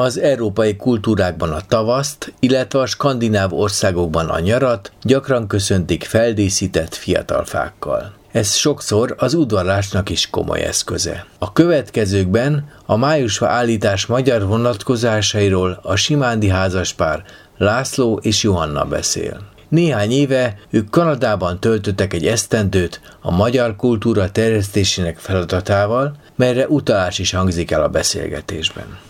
Az európai kultúrákban a tavaszt, illetve a skandináv országokban a nyarat gyakran köszöntik feldíszített fiatal fákkal. Ez sokszor az udvarlásnak is komoly eszköze. A következőkben a májusfa állítás magyar vonatkozásairól a Simándi házaspár László és Johanna beszél. Néhány éve ők Kanadában töltöttek egy esztendőt a magyar kultúra terjesztésének feladatával, melyre utalás is hangzik el a beszélgetésben.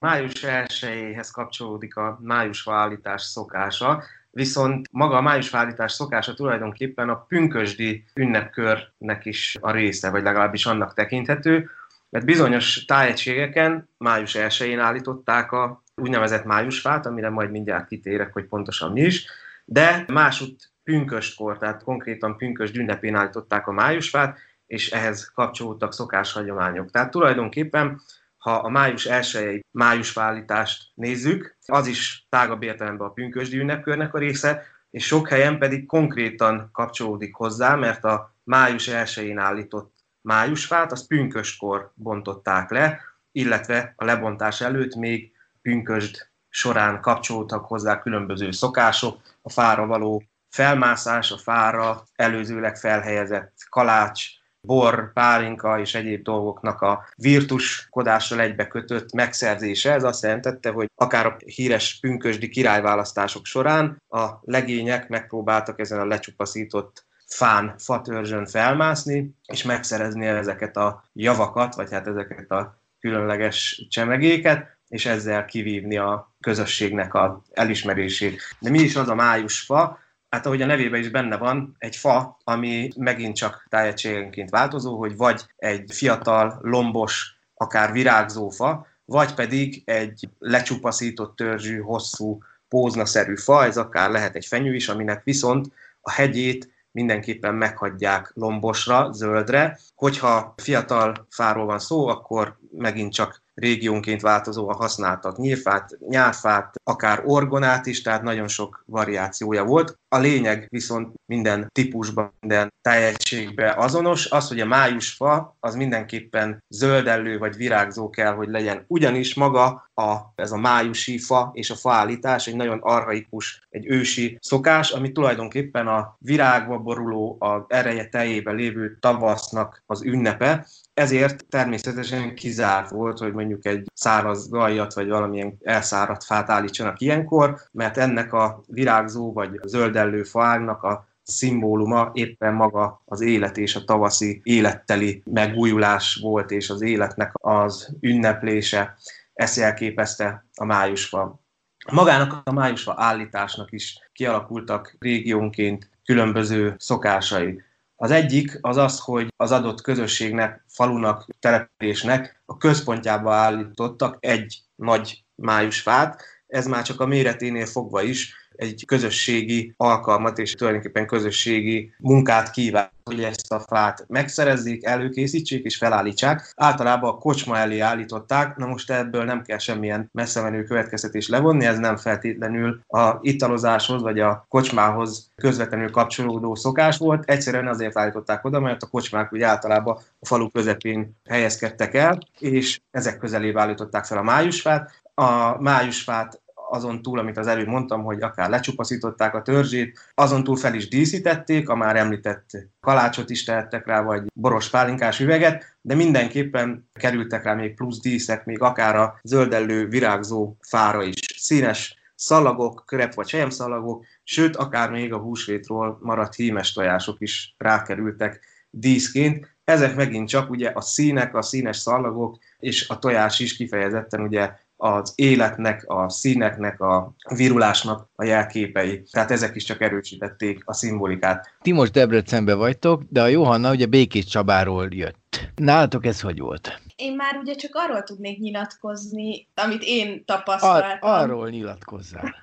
Május 1-éhez kapcsolódik a májusvállítás szokása, viszont maga a májusvállítás szokása tulajdonképpen a pünkösdi ünnepkörnek is a része, vagy legalábbis annak tekinthető, mert bizonyos tájegységeken május 1-én állították a úgynevezett májusfát, amire majd mindjárt kitérek, hogy pontosan mi is, de másút pünköstkor, tehát konkrétan pünkösd ünnepén állították a májusfát, és ehhez kapcsolódtak szokáshagyományok. Tehát tulajdonképpen, ha a május 1 májusfállítást nézzük, az is tágabb értelemben a pünkösdi ünnepkörnek a része, és sok helyen pedig konkrétan kapcsolódik hozzá, mert a május 1-én állított májusfát, az pünköstkor bontották le, illetve a lebontás előtt még pünkösd során kapcsolódtak hozzá különböző szokások, a fára való felmászás, a fára előzőleg felhelyezett kalács, bor, pálinka és egyéb dolgoknak a virtuskodással egybe kötött megszerzése. Ez azt jelentette, hogy akár a híres pünkösdi királyválasztások során a legények megpróbáltak ezen a lecsupaszított fán, fatörzsön felmászni, és megszerezni ezeket a javakat, vagy hát ezeket a különleges csemegéket, és ezzel kivívni a közösségnek a elismerését. De mi is az a májusfa? Hát ahogy a nevében is benne van, egy fa, ami megint csak tájegységenként változó, hogy vagy egy fiatal, lombos, akár virágzó fa, vagy pedig egy lecsupaszított törzsű, hosszú, póznaszerű fa, ez akár lehet egy fenyő is, aminek viszont a hegyét mindenképpen meghagyják lombosra, zöldre. Hogyha fiatal fáról van szó, akkor megint csak régiónként változóan használtak nyírfát, nyárfát, akár orgonát is, tehát nagyon sok variációja volt. A lényeg viszont minden típusban, minden tájegységben azonos, az, hogy a májusfa az mindenképpen zöldellő vagy virágzó kell, hogy legyen. Ugyanis maga a, ez a májusi fa és a faállítás egy nagyon arhaikus, egy ősi szokás, ami tulajdonképpen a virágba boruló, a ereje teljében lévő tavasznak az ünnepe, ezért természetesen kizárt volt, hogy mondjuk egy száraz gajat vagy valamilyen elszáradt fát állítsanak ilyenkor, mert ennek a virágzó vagy zöldellő faágnak a szimbóluma éppen maga az élet és a tavaszi életteli megújulás volt, és az életnek az ünneplése, ezt jelképezte a májusfa. Magának a májusfa állításnak is kialakultak régiónként különböző szokásai. Az egyik az az, hogy az adott közösségnek, falunak, településnek a központjába állítottak egy nagy májusfát, ez már csak a méreténél fogva is egy közösségi alkalmat és tulajdonképpen közösségi munkát kíván, hogy ezt a fát megszerezzék, előkészítsék és felállítsák. Általában a kocsma elé állították, na most ebből nem kell semmilyen messze menő következtetés levonni, ez nem feltétlenül a italozáshoz vagy a kocsmához közvetlenül kapcsolódó szokás volt. Egyszerűen azért állították oda, mert a kocsmák ugye általában a falu közepén helyezkedtek el, és ezek közelébe állították fel a májusfát. A májusfát azon túl, amit az előbb mondtam, hogy akár lecsupaszították a törzsét, azon túl fel is díszítették, a már említett kalácsot is tehettek rá, vagy boros pálinkás üveget, de mindenképpen kerültek rá még plusz díszek, még akár a zöldellő virágzó fára is. Színes szalagok, krep vagy szalagok, sőt, akár még a húsvétról maradt hímes tojások is rákerültek díszként. Ezek megint csak ugye a színek, a színes szalagok és a tojás is kifejezetten ugye az életnek, a színeknek, a virulásnak a jelképei. Tehát ezek is csak erősítették a szimbolikát. Ti most Debrecenbe vagytok, de a Johanna ugye Békés Csabáról jött. Nálatok ez hogy volt? Én már ugye csak arról tudnék nyilatkozni, amit én tapasztaltam. Ar- arról nyilatkozzál.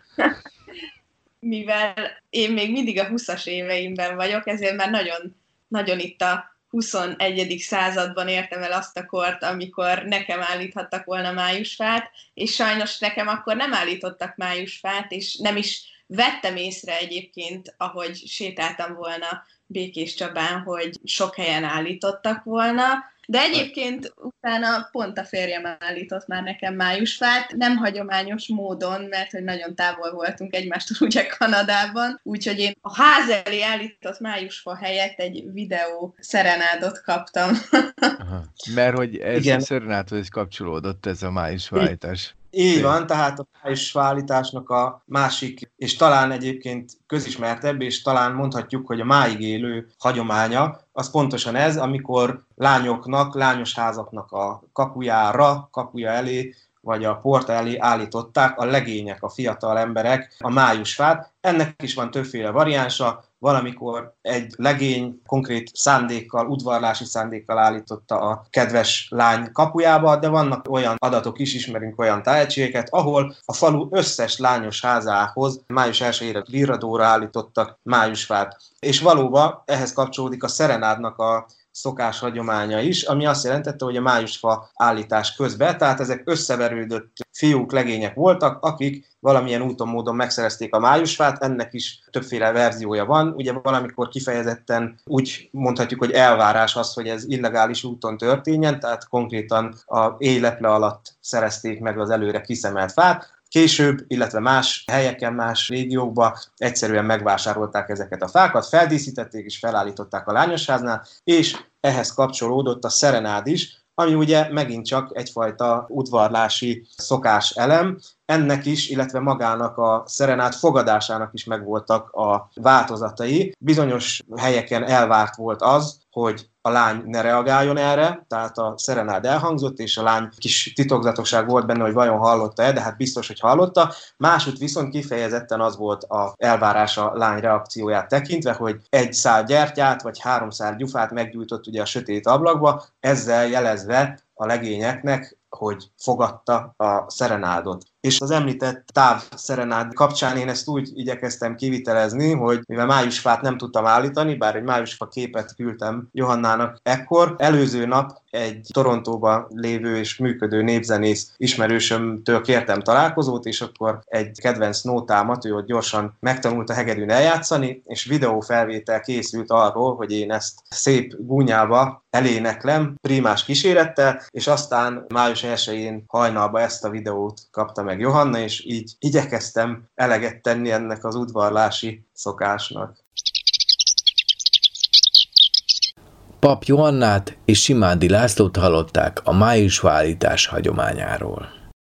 Mivel én még mindig a 20-as éveimben vagyok, ezért már nagyon, nagyon itt a 21. században értem el azt a kort, amikor nekem állíthattak volna májusfát, és sajnos nekem akkor nem állítottak májusfát, és nem is vettem észre egyébként, ahogy sétáltam volna Békés Csabán, hogy sok helyen állítottak volna. De egyébként utána pont a férjem állított már nekem májusfát, nem hagyományos módon, mert hogy nagyon távol voltunk egymástól ugye Kanadában, úgyhogy én a ház elé állított májusfa helyett egy videó szerenádot kaptam. Aha. Mert hogy ez Igen. a szerenádhoz kapcsolódott ez a májusvállítás. Így van, tehát a májusvállításnak a másik, és talán egyébként közismertebb, és talán mondhatjuk, hogy a máig élő hagyománya, az pontosan ez, amikor lányoknak, lányos házaknak a kapujára, kapuja elé vagy a porta elé állították a legények, a fiatal emberek a májusfát. Ennek is van többféle variánsa, valamikor egy legény konkrét szándékkal, udvarlási szándékkal állította a kedves lány kapujába, de vannak olyan adatok is, ismerünk olyan tehetségeket, ahol a falu összes lányos házához május 1-ére virradóra állítottak májusfát. És valóban ehhez kapcsolódik a szerenádnak a szokás hagyománya is, ami azt jelentette, hogy a májusfa állítás közben, tehát ezek összeverődött fiúk, legények voltak, akik valamilyen úton, módon megszerezték a májusfát, ennek is többféle verziója van. Ugye valamikor kifejezetten úgy mondhatjuk, hogy elvárás az, hogy ez illegális úton történjen, tehát konkrétan a éjleple alatt szerezték meg az előre kiszemelt fát, Később, illetve más helyeken, más régiókban egyszerűen megvásárolták ezeket a fákat, feldíszítették és felállították a lányosháznál, és ehhez kapcsolódott a szerenád is, ami ugye megint csak egyfajta udvarlási szokás elem. Ennek is, illetve magának a szerenát fogadásának is megvoltak a változatai. Bizonyos helyeken elvárt volt az, hogy a lány ne reagáljon erre, tehát a szerenád elhangzott, és a lány kis titokzatosság volt benne, hogy vajon hallotta-e, de hát biztos, hogy hallotta. Másút viszont kifejezetten az volt a elvárás a lány reakcióját tekintve, hogy egy szál gyertyát vagy három szál gyufát meggyújtott ugye a sötét ablakba, ezzel jelezve a legényeknek, hogy fogadta a szerenádot. És az említett táv szerenád kapcsán én ezt úgy igyekeztem kivitelezni, hogy mivel májusfát nem tudtam állítani, bár egy májusfa képet küldtem Johannának ekkor, előző nap egy Torontóban lévő és működő népzenész ismerősömtől kértem találkozót, és akkor egy kedvenc nótámat, ő ott gyorsan megtanult a hegedűn eljátszani, és videófelvétel készült arról, hogy én ezt szép gúnyába eléneklem, primás kísérettel, és aztán május 1-én hajnalba ezt a videót kapta meg Johanna, és így igyekeztem eleget tenni ennek az udvarlási szokásnak. Pap Johannát és Simándi Lászlót hallották a májusvállítás hagyományáról.